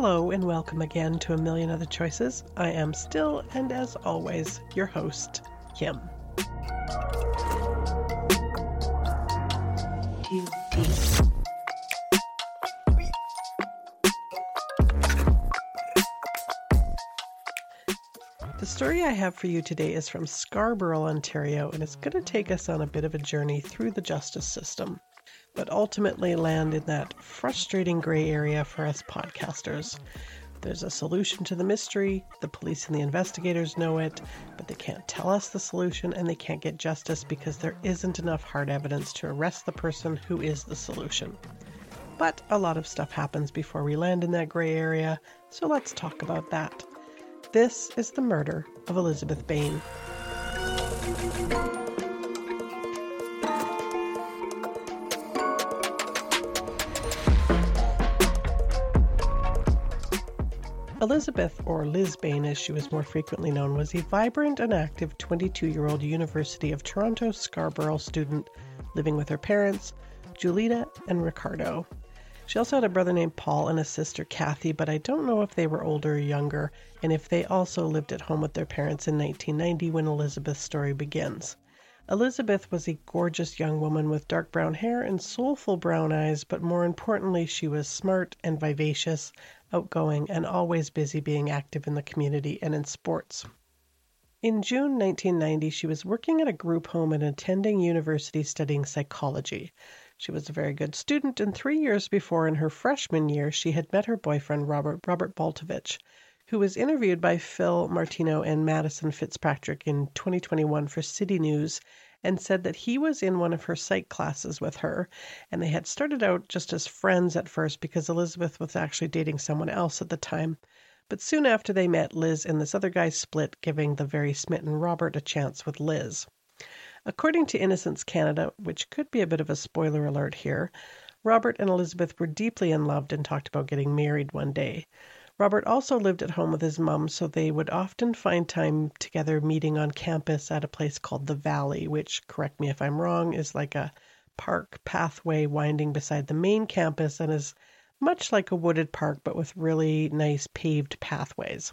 Hello, and welcome again to A Million Other Choices. I am still, and as always, your host, Kim. The story I have for you today is from Scarborough, Ontario, and it's going to take us on a bit of a journey through the justice system but ultimately land in that frustrating gray area for us podcasters. There's a solution to the mystery, the police and the investigators know it, but they can't tell us the solution and they can't get justice because there isn't enough hard evidence to arrest the person who is the solution. But a lot of stuff happens before we land in that gray area, so let's talk about that. This is the murder of Elizabeth Bain. Elizabeth, or Liz Bain as she was more frequently known, was a vibrant and active 22 year old University of Toronto Scarborough student living with her parents, Julita and Ricardo. She also had a brother named Paul and a sister, Kathy, but I don't know if they were older or younger, and if they also lived at home with their parents in 1990 when Elizabeth's story begins. Elizabeth was a gorgeous young woman with dark brown hair and soulful brown eyes, but more importantly, she was smart and vivacious, outgoing, and always busy being active in the community and in sports. In June 1990, she was working at a group home and attending university studying psychology. She was a very good student, and three years before, in her freshman year, she had met her boyfriend, Robert, Robert Baltovich, who was interviewed by Phil Martino and Madison Fitzpatrick in 2021 for City News and said that he was in one of her psych classes with her, and they had started out just as friends at first because Elizabeth was actually dating someone else at the time. But soon after they met, Liz and this other guy split, giving the very smitten Robert a chance with Liz. According to Innocence Canada, which could be a bit of a spoiler alert here, Robert and Elizabeth were deeply in love and talked about getting married one day. Robert also lived at home with his mom, so they would often find time together meeting on campus at a place called the Valley, which, correct me if I'm wrong, is like a park pathway winding beside the main campus and is much like a wooded park but with really nice paved pathways.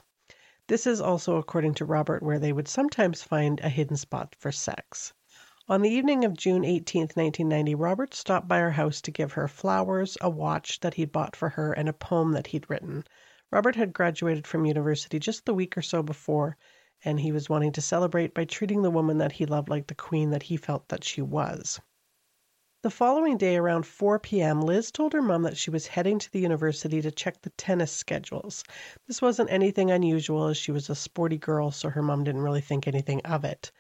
This is also, according to Robert, where they would sometimes find a hidden spot for sex. On the evening of June 18, 1990, Robert stopped by her house to give her flowers, a watch that he'd bought for her, and a poem that he'd written. Robert had graduated from university just the week or so before, and he was wanting to celebrate by treating the woman that he loved like the queen that he felt that she was. The following day, around 4 p.m., Liz told her mom that she was heading to the university to check the tennis schedules. This wasn't anything unusual, as she was a sporty girl, so her mom didn't really think anything of it.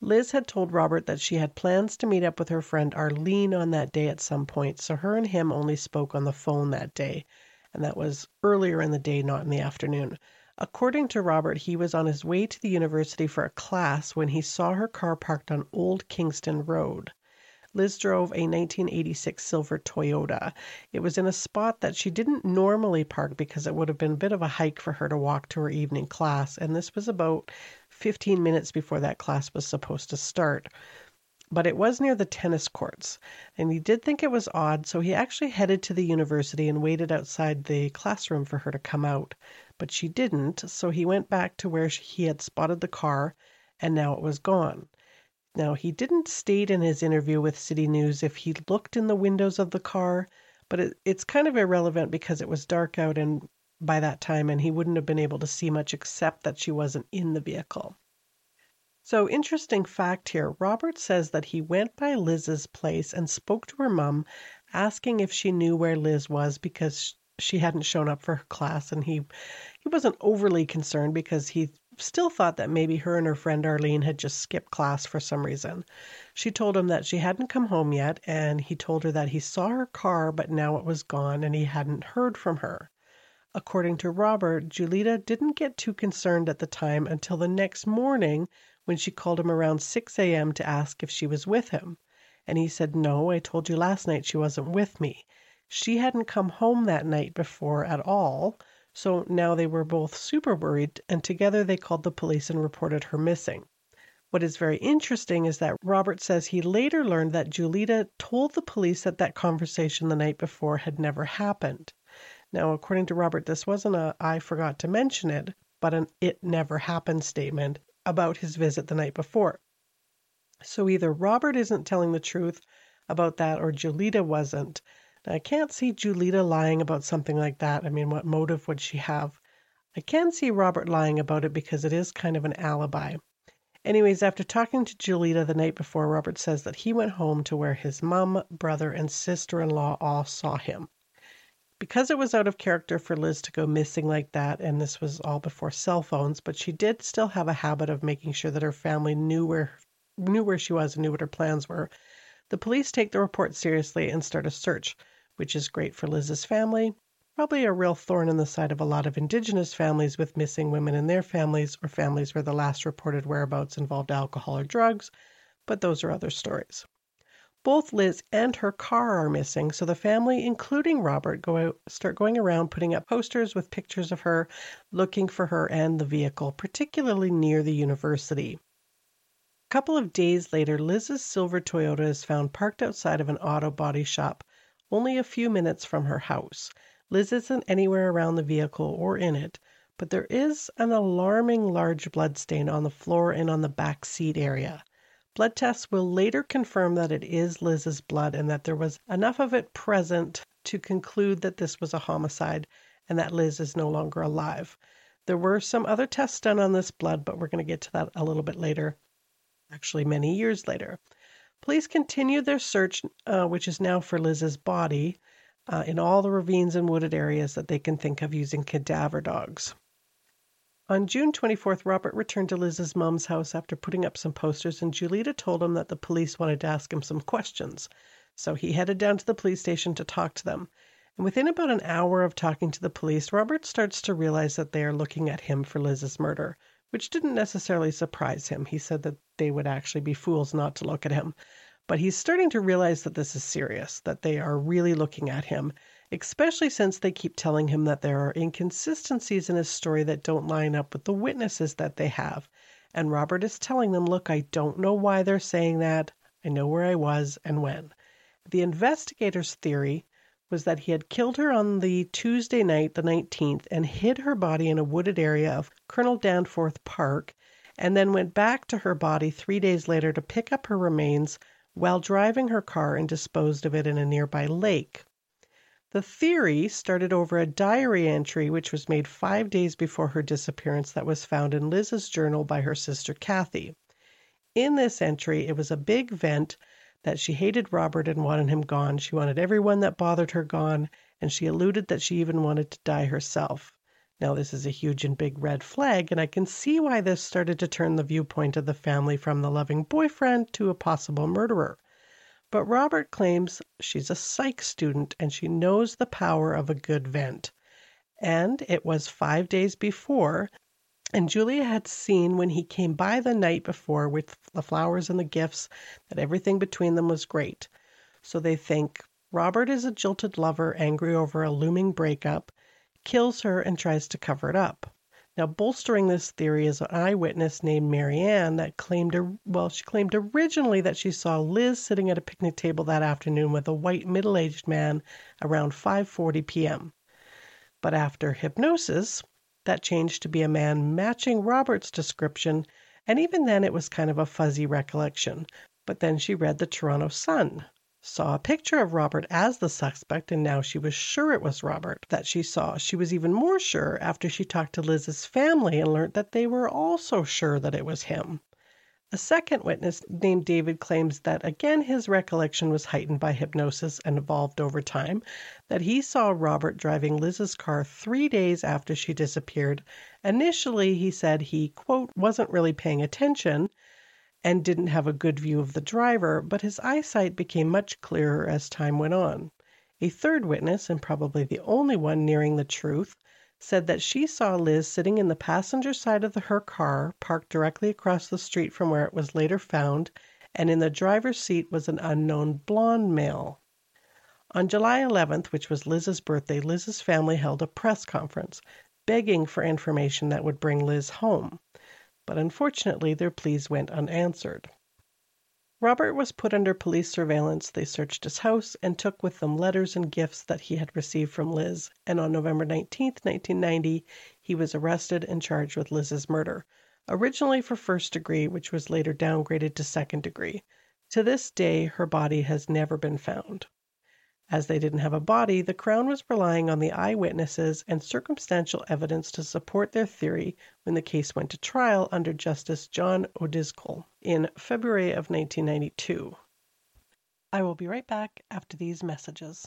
Liz had told Robert that she had plans to meet up with her friend Arlene on that day at some point, so her and him only spoke on the phone that day and that was earlier in the day, not in the afternoon. According to Robert, he was on his way to the university for a class when he saw her car parked on Old Kingston Road. Liz drove a 1986 silver Toyota. It was in a spot that she didn't normally park because it would have been a bit of a hike for her to walk to her evening class, and this was about 15 minutes before that class was supposed to start but it was near the tennis courts, and he did think it was odd, so he actually headed to the university and waited outside the classroom for her to come out. but she didn't, so he went back to where he had spotted the car, and now it was gone. Now, he didn't state in his interview with City News if he looked in the windows of the car, but it, it's kind of irrelevant because it was dark out and by that time and he wouldn't have been able to see much except that she wasn't in the vehicle. So, interesting fact here Robert says that he went by Liz's place and spoke to her mom, asking if she knew where Liz was because she hadn't shown up for her class and he he wasn't overly concerned because he still thought that maybe her and her friend Arlene had just skipped class for some reason. She told him that she hadn't come home yet and he told her that he saw her car but now it was gone and he hadn't heard from her. According to Robert, Julita didn't get too concerned at the time until the next morning when she called him around 6 a.m. to ask if she was with him. And he said, No, I told you last night she wasn't with me. She hadn't come home that night before at all, so now they were both super worried, and together they called the police and reported her missing. What is very interesting is that Robert says he later learned that Julita told the police that that conversation the night before had never happened. Now, according to Robert, this wasn't a I forgot to mention it, but an it never happened statement about his visit the night before. So either Robert isn't telling the truth about that or Julita wasn't, I can't see Julita lying about something like that. I mean, what motive would she have? I can see Robert lying about it because it is kind of an alibi. Anyways, after talking to Julita the night before, Robert says that he went home to where his mom, brother, and sister in law all saw him. Because it was out of character for Liz to go missing like that, and this was all before cell phones, but she did still have a habit of making sure that her family knew where knew where she was and knew what her plans were. The police take the report seriously and start a search which is great for Liz's family, probably a real thorn in the side of a lot of Indigenous families with missing women in their families or families where the last reported whereabouts involved alcohol or drugs, but those are other stories. Both Liz and her car are missing, so the family, including Robert, go start going around putting up posters with pictures of her, looking for her and the vehicle, particularly near the university. A couple of days later, Liz's silver Toyota is found parked outside of an auto body shop only a few minutes from her house. Liz isn't anywhere around the vehicle or in it, but there is an alarming large blood stain on the floor and on the back seat area. Blood tests will later confirm that it is Liz's blood and that there was enough of it present to conclude that this was a homicide and that Liz is no longer alive. There were some other tests done on this blood, but we're going to get to that a little bit later, actually, many years later. Police continued their search, uh, which is now for Liz's body, uh, in all the ravines and wooded areas that they can think of using cadaver dogs. On June 24th, Robert returned to Liz's mom's house after putting up some posters, and Julita told him that the police wanted to ask him some questions. So he headed down to the police station to talk to them. And within about an hour of talking to the police, Robert starts to realize that they are looking at him for Liz's murder which didn't necessarily surprise him. He said that they would actually be fools not to look at him. But he's starting to realize that this is serious, that they are really looking at him, especially since they keep telling him that there are inconsistencies in his story that don't line up with the witnesses that they have. And Robert is telling them, Look, I don't know why they're saying that. I know where I was and when. The investigator's theory was that he had killed her on the Tuesday night, the 19th, and hid her body in a wooded area of Colonel Danforth Park, and then went back to her body three days later to pick up her remains while driving her car and disposed of it in a nearby lake. The theory started over a diary entry which was made five days before her disappearance that was found in Liz's journal by her sister Kathy. In this entry, it was a big vent that she hated Robert and wanted him gone. She wanted everyone that bothered her gone, and she alluded that she even wanted to die herself. Now, this is a huge and big red flag, and I can see why this started to turn the viewpoint of the family from the loving boyfriend to a possible murderer. But Robert claims she's a psych student and she knows the power of a good vent. And it was five days before and Julia had seen when he came by the night before with the flowers and the gifts that everything between them was great. So they think Robert is a jilted lover angry over a looming breakup, kills her, and tries to cover it up. Now, bolstering this theory is an eyewitness named Marianne that claimed, well, she claimed originally that she saw Liz sitting at a picnic table that afternoon with a white middle-aged man around 5:40 p.m. But after hypnosis, that changed to be a man matching Robert's description, and even then it was kind of a fuzzy recollection. But then she read the Toronto Sun, saw a picture of Robert as the suspect, and now she was sure it was Robert that she saw. She was even more sure after she talked to Liz's family and learned that they were also sure that it was him. A second witness named David claims that again his recollection was heightened by hypnosis and evolved over time, that he saw Robert driving Liz's car three days after she disappeared. Initially, he said he, quote, wasn't really paying attention and didn't have a good view of the driver, but his eyesight became much clearer as time went on. A third witness, and probably the only one nearing the truth, said that she saw Liz sitting in the passenger side of her car, parked directly across the street from where it was later found, and in the driver's seat was an unknown blond male. On July 11th, which was Liz's birthday, Liz's family held a press conference, begging for information that would bring Liz home. But unfortunately, their pleas went unanswered. Robert was put under police surveillance. They searched his house and took with them letters and gifts that he had received from Liz. And on November 19, 1990, he was arrested and charged with Liz's murder, originally for first degree, which was later downgraded to second degree. To this day, her body has never been found. As they didn't have a body, the Crown was relying on the eyewitnesses and circumstantial evidence to support their theory when the case went to trial under Justice John O'Driscoll in February of 1992. I will be right back after these messages.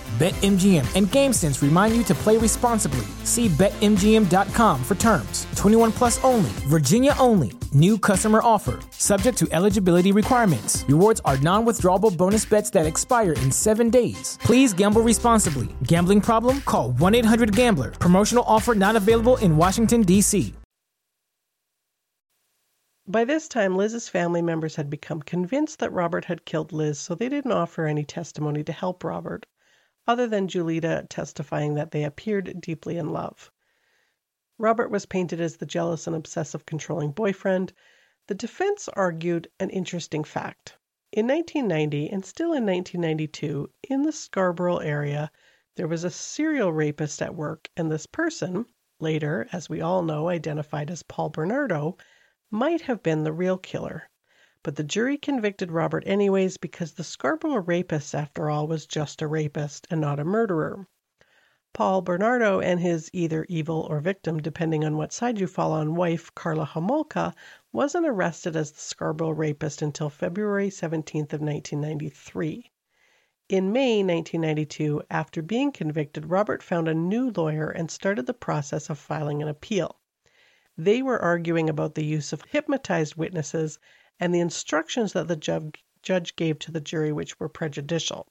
BetMGM and GameSense remind you to play responsibly. See BetMGM.com for terms. 21 plus only, Virginia only. New customer offer. Subject to eligibility requirements. Rewards are non withdrawable bonus bets that expire in seven days. Please gamble responsibly. Gambling problem? Call 1 800 Gambler. Promotional offer not available in Washington, D.C. By this time, Liz's family members had become convinced that Robert had killed Liz, so they didn't offer any testimony to help Robert other than Julita testifying that they appeared deeply in love. Robert was painted as the jealous and obsessive controlling boyfriend. The defense argued an interesting fact. In 1990 and still in 1992, in the Scarborough area, there was a serial rapist at work, and this person, later, as we all know, identified as Paul Bernardo, might have been the real killer. But the jury convicted Robert anyways because the Scarborough rapist, after all, was just a rapist and not a murderer. Paul Bernardo and his either evil or victim, depending on what side you fall on, wife, Karla Homolka, wasn't arrested as the Scarborough rapist until February 17th of 1993. In May 1992, after being convicted, Robert found a new lawyer and started the process of filing an appeal. They were arguing about the use of hypnotized witnesses and the instructions that the judge, gave to the jury, which were prejudicial.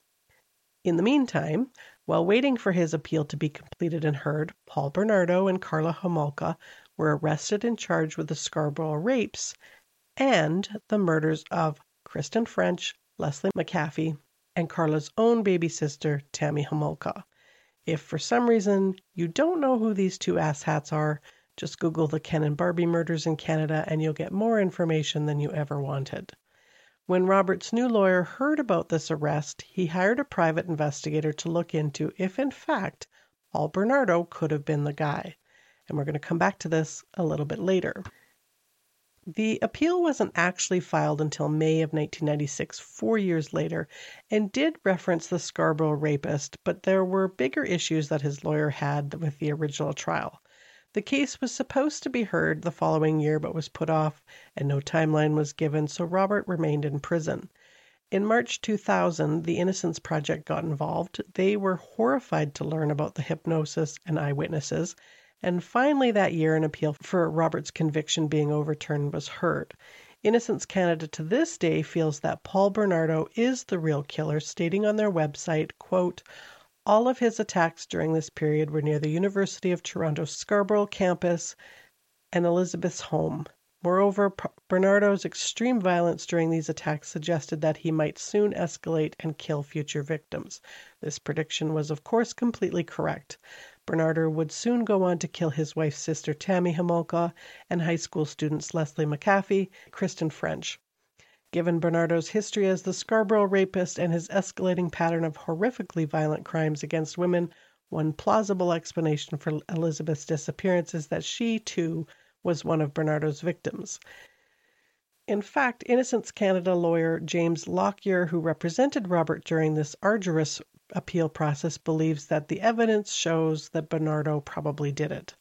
In the meantime, while waiting for his appeal to be completed and heard, Paul Bernardo and Karla Homolka were arrested and charged with the Scarborough rapes and the murders of Kristen French, Leslie Mahaffy, and Karla's own baby sister, Tammy Homolka. If for some reason you don't know who these two asshats are, just Google the Ken and Barbie murders in Canada and you'll get more information than you ever wanted. When Robert's new lawyer heard about this arrest, he hired a private investigator to look into if, in fact, Paul Bernardo could have been the guy. And we're going to come back to this a little bit later. The appeal wasn't actually filed until May of 1996, four years later, and did reference the Scarborough rapist, but there were bigger issues that his lawyer had with the original trial. The case was supposed to be heard the following year but was put off, and no timeline was given, so Robert remained in prison. In March 2000, the Innocence Project got involved. They were horrified to learn about the hypnosis and eyewitnesses, and finally that year an appeal for Robert's conviction being overturned was heard. Innocence Canada to this day feels that Paul Bernardo is the real killer, stating on their website, quote, all of his attacks during this period were near the University of Toronto Scarborough campus and Elizabeth's home. Moreover, Bernardo's extreme violence during these attacks suggested that he might soon escalate and kill future victims. This prediction was, of course, completely correct. Bernardo would soon go on to kill his wife's sister Tammy Homolka and high school students Leslie Mahaffy, Kristen French. Given Bernardo's history as the Scarborough rapist and his escalating pattern of horrifically violent crimes against women, one plausible explanation for Elizabeth's disappearance is that she, too, was one of Bernardo's victims. In fact, Innocence Canada lawyer James Lockyer, who represented Robert during this arduous appeal process, believes that the evidence shows that Bernardo probably did it.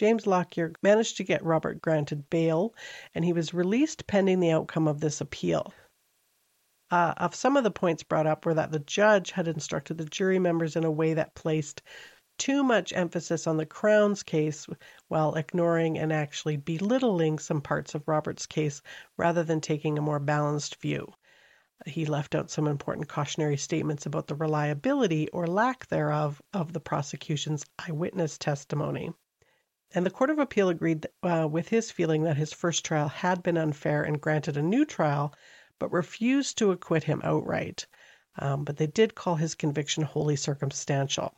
James Lockyer managed to get Robert granted bail, and he was released pending the outcome of this appeal. Uh, of some of the points brought up were that the judge had instructed the jury members in a way that placed too much emphasis on the Crown's case while ignoring and actually belittling some parts of Robert's case rather than taking a more balanced view. He left out some important cautionary statements about the reliability or lack thereof of the prosecution's eyewitness testimony. And the Court of Appeal agreed uh, with his feeling that his first trial had been unfair and granted a new trial, but refused to acquit him outright. Um, but they did call his conviction wholly circumstantial.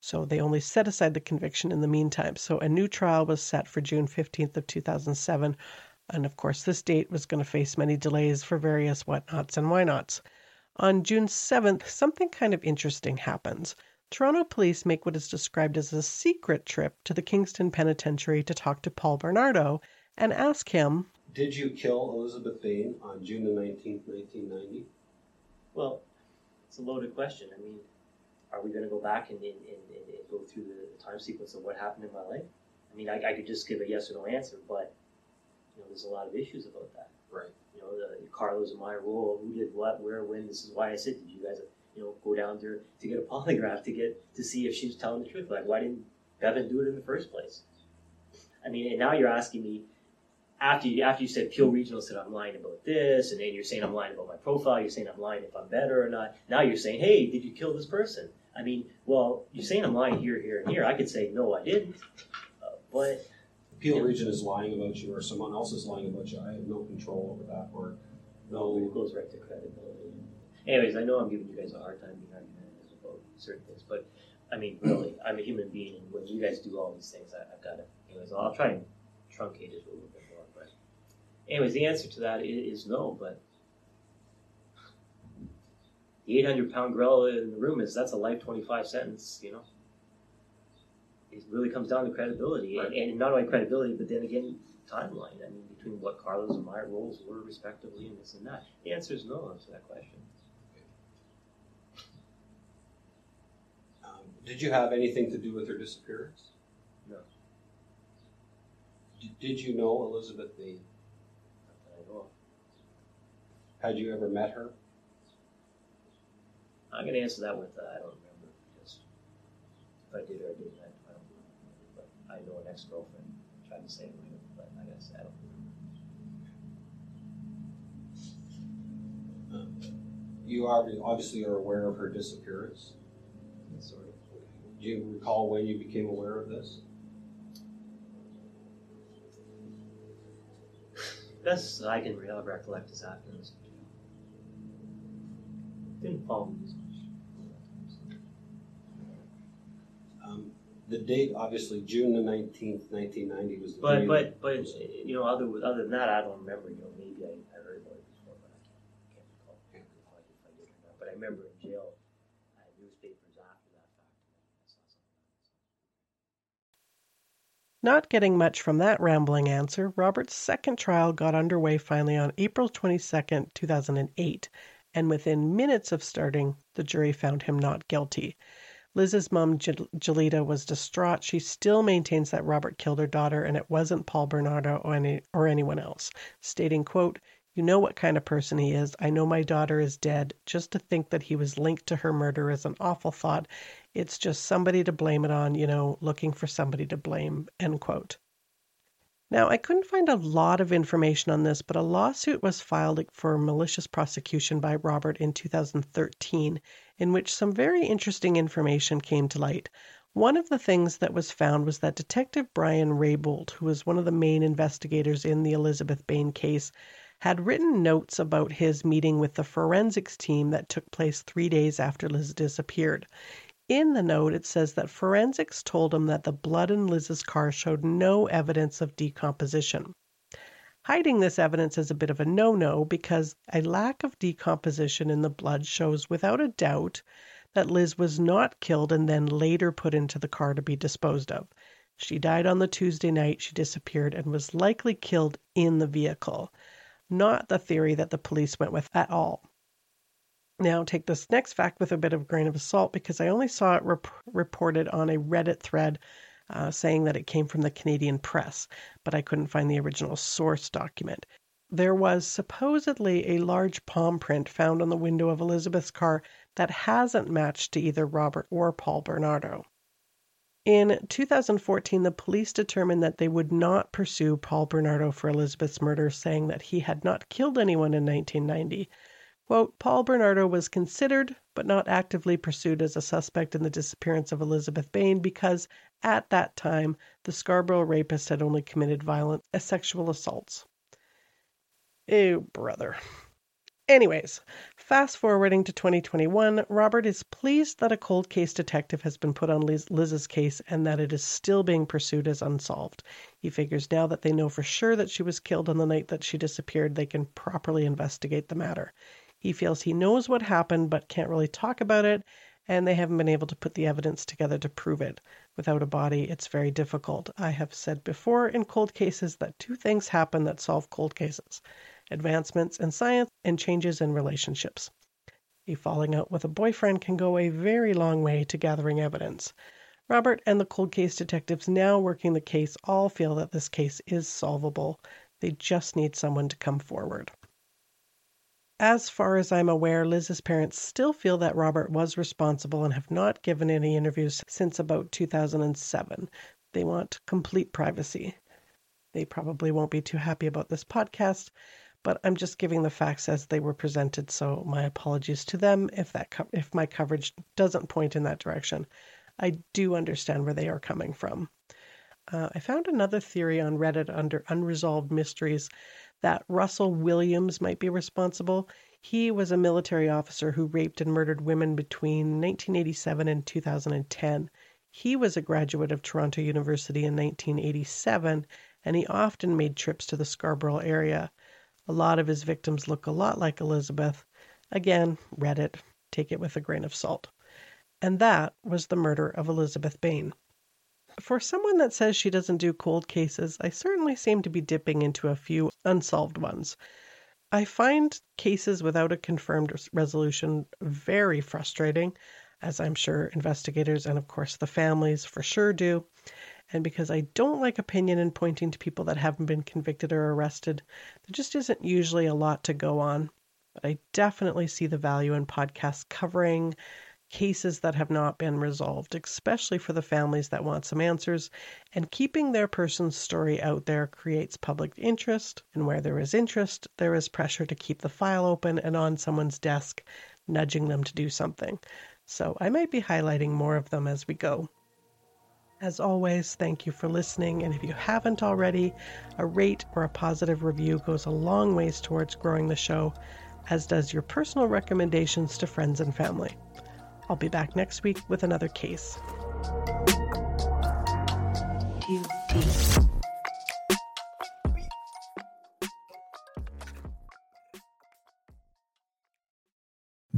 So they only set aside the conviction in the meantime. So a new trial was set for June 15th of 2007. And of course, this date was going to face many delays for various whatnots and why nots. On June 7th, something kind of interesting happens. Toronto police make what is described as a secret trip to the Kingston Penitentiary to talk to Paul Bernardo and ask him Did you kill Elizabeth Bain on June the 19th, 1990? Well, it's a loaded question. I mean, are we going to go back and, and, and, and go through the, the, time sequence of what happened in my life? I mean, I, I, could just give a yes or no answer, but you know, there's a lot of issues about that. Right. You know, the, Karla's and my role, who did what, where, when. This is why I said, did you guys, you know, go down there to get a polygraph to get to see if she was telling the truth? Like, why didn't Bevan do it in the first place? I mean, and now you're asking me after you after you said Peel Regional said I'm lying about this, and then you're saying I'm lying about my profile. You're saying I'm lying if I'm better or not. Now you're saying, hey, did you kill this person? I mean, well, you're saying I'm lying here, here, and here. I could say no, I didn't, uh, but Peel Region is lying about you, or someone else is lying about you. I have no control over that, or no. It goes right to credibility. Anyways, I know I'm giving you guys a hard time being argumentative about certain things, but I mean, really, I'm a human being, and when you guys do all these things, I, have got to. Anyways, I'll try and truncate it a little bit more. But anyways, the answer to that is, is no. But the 800 pound gorilla in the room is that's a life 25 sentence, you know. It really comes down to credibility, right. and, and, not only credibility, but then again, timeline. I mean, between what Karla's and my roles were respectively, and this and that. The answer is no to that question. Did you have anything to do with her disappearance? No. D- did you know Elizabeth Bain? Not that I know of. Had you ever met her? I'm going to answer that with uh, I don't remember because if I did or I didn't, I, don't remember. But I know an ex-girlfriend tried to say it later, but I guess I don't remember. Uh, you are obviously are aware of her disappearance. Do you recall when you became aware of this? Best I can recollect is after this. Didn't follow me Um, the date, obviously, June the nineteenth, nineteen ninety was the. But date but but you know, other other than that, I don't remember. You know, maybe I, I heard about it before, but I can't, can't recall, if I did or not. But I remember in jail, I had newspapers after that fact. I saw something. Not getting much from that rambling answer, Robert's second trial got underway finally on April 22, 2008, and within minutes of starting, the jury found him not guilty. Liz's mom, Julita, was distraught. She still maintains that Robert killed her daughter and it wasn't Paul Bernardo or, any, or anyone else, stating, quote, you know what kind of person he is. I know my daughter is dead. Just to think that he was linked to her murder is an awful thought. It's just somebody to blame it on, you know, looking for somebody to blame, end quote. Now, I couldn't find a lot of information on this, but a lawsuit was filed for malicious prosecution by Robert in 2013, in which some very interesting information came to light. One of the things that was found was that Detective Brian Raybould, who was one of the main investigators in the Elizabeth Bain case, had written notes about his meeting with the forensics team that took place three days after Liz disappeared. In the note, it says that forensics told him that the blood in Liz's car showed no evidence of decomposition. Hiding this evidence is a bit of a no no because a lack of decomposition in the blood shows without a doubt that Liz was not killed and then later put into the car to be disposed of. She died on the Tuesday night she disappeared and was likely killed in the vehicle, not the theory that the police went with at all. Now, take this next fact with a bit of a grain of salt because I only saw it rep- reported on a Reddit thread uh, saying that it came from the Canadian press, but I couldn't find the original source document. There was supposedly a large palm print found on the window of Elizabeth's car that hasn't matched to either Robert or Paul Bernardo. In 2014, the police determined that they would not pursue Paul Bernardo for Elizabeth's murder, saying that he had not killed anyone in 1990. Quote, Paul Bernardo was considered but not actively pursued as a suspect in the disappearance of Elizabeth Bain because at that time the Scarborough rapist had only committed violent uh, sexual assaults. Ew, brother. Anyways, fast forwarding to 2021, Robert is pleased that a cold case detective has been put on Liz- Liz's case and that it is still being pursued as unsolved. He figures now that they know for sure that she was killed on the night that she disappeared, they can properly investigate the matter. He feels he knows what happened but can't really talk about it, and they haven't been able to put the evidence together to prove it. Without a body, it's very difficult. I have said before in cold cases that two things happen that solve cold cases advancements in science and changes in relationships. A falling out with a boyfriend can go a very long way to gathering evidence. Robert and the cold case detectives now working the case all feel that this case is solvable. They just need someone to come forward. As far as I'm aware, Liz's parents still feel that Robert was responsible and have not given any interviews since about 2007. They want complete privacy. They probably won't be too happy about this podcast, but I'm just giving the facts as they were presented, so my apologies to them if that co- if my coverage doesn't point in that direction. I do understand where they are coming from. Uh, I found another theory on Reddit under Unresolved Mysteries that Russell Williams might be responsible. He was a military officer who raped and murdered women between 1987 and 2010. He was a graduate of Toronto University in 1987, and he often made trips to the Scarborough area. A lot of his victims look a lot like Elizabeth. Again, Reddit, take it with a grain of salt. And that was the murder of Elizabeth Bain. For someone that says she doesn't do cold cases, I certainly seem to be dipping into a few unsolved ones. I find cases without a confirmed resolution very frustrating, as I'm sure investigators and, of course, the families for sure do. And because I don't like opinion and pointing to people that haven't been convicted or arrested, there just isn't usually a lot to go on. But I definitely see the value in podcasts covering cases that have not been resolved, especially for the families that want some answers. And keeping their person's story out there creates public interest. And where there is interest, there is pressure to keep the file open and on someone's desk, nudging them to do something. So I might be highlighting more of them as we go. As always, thank you for listening. And if you haven't already, a rate or a positive review goes a long ways towards growing the show, as does your personal recommendations to friends and family. I'll be back next week with another case.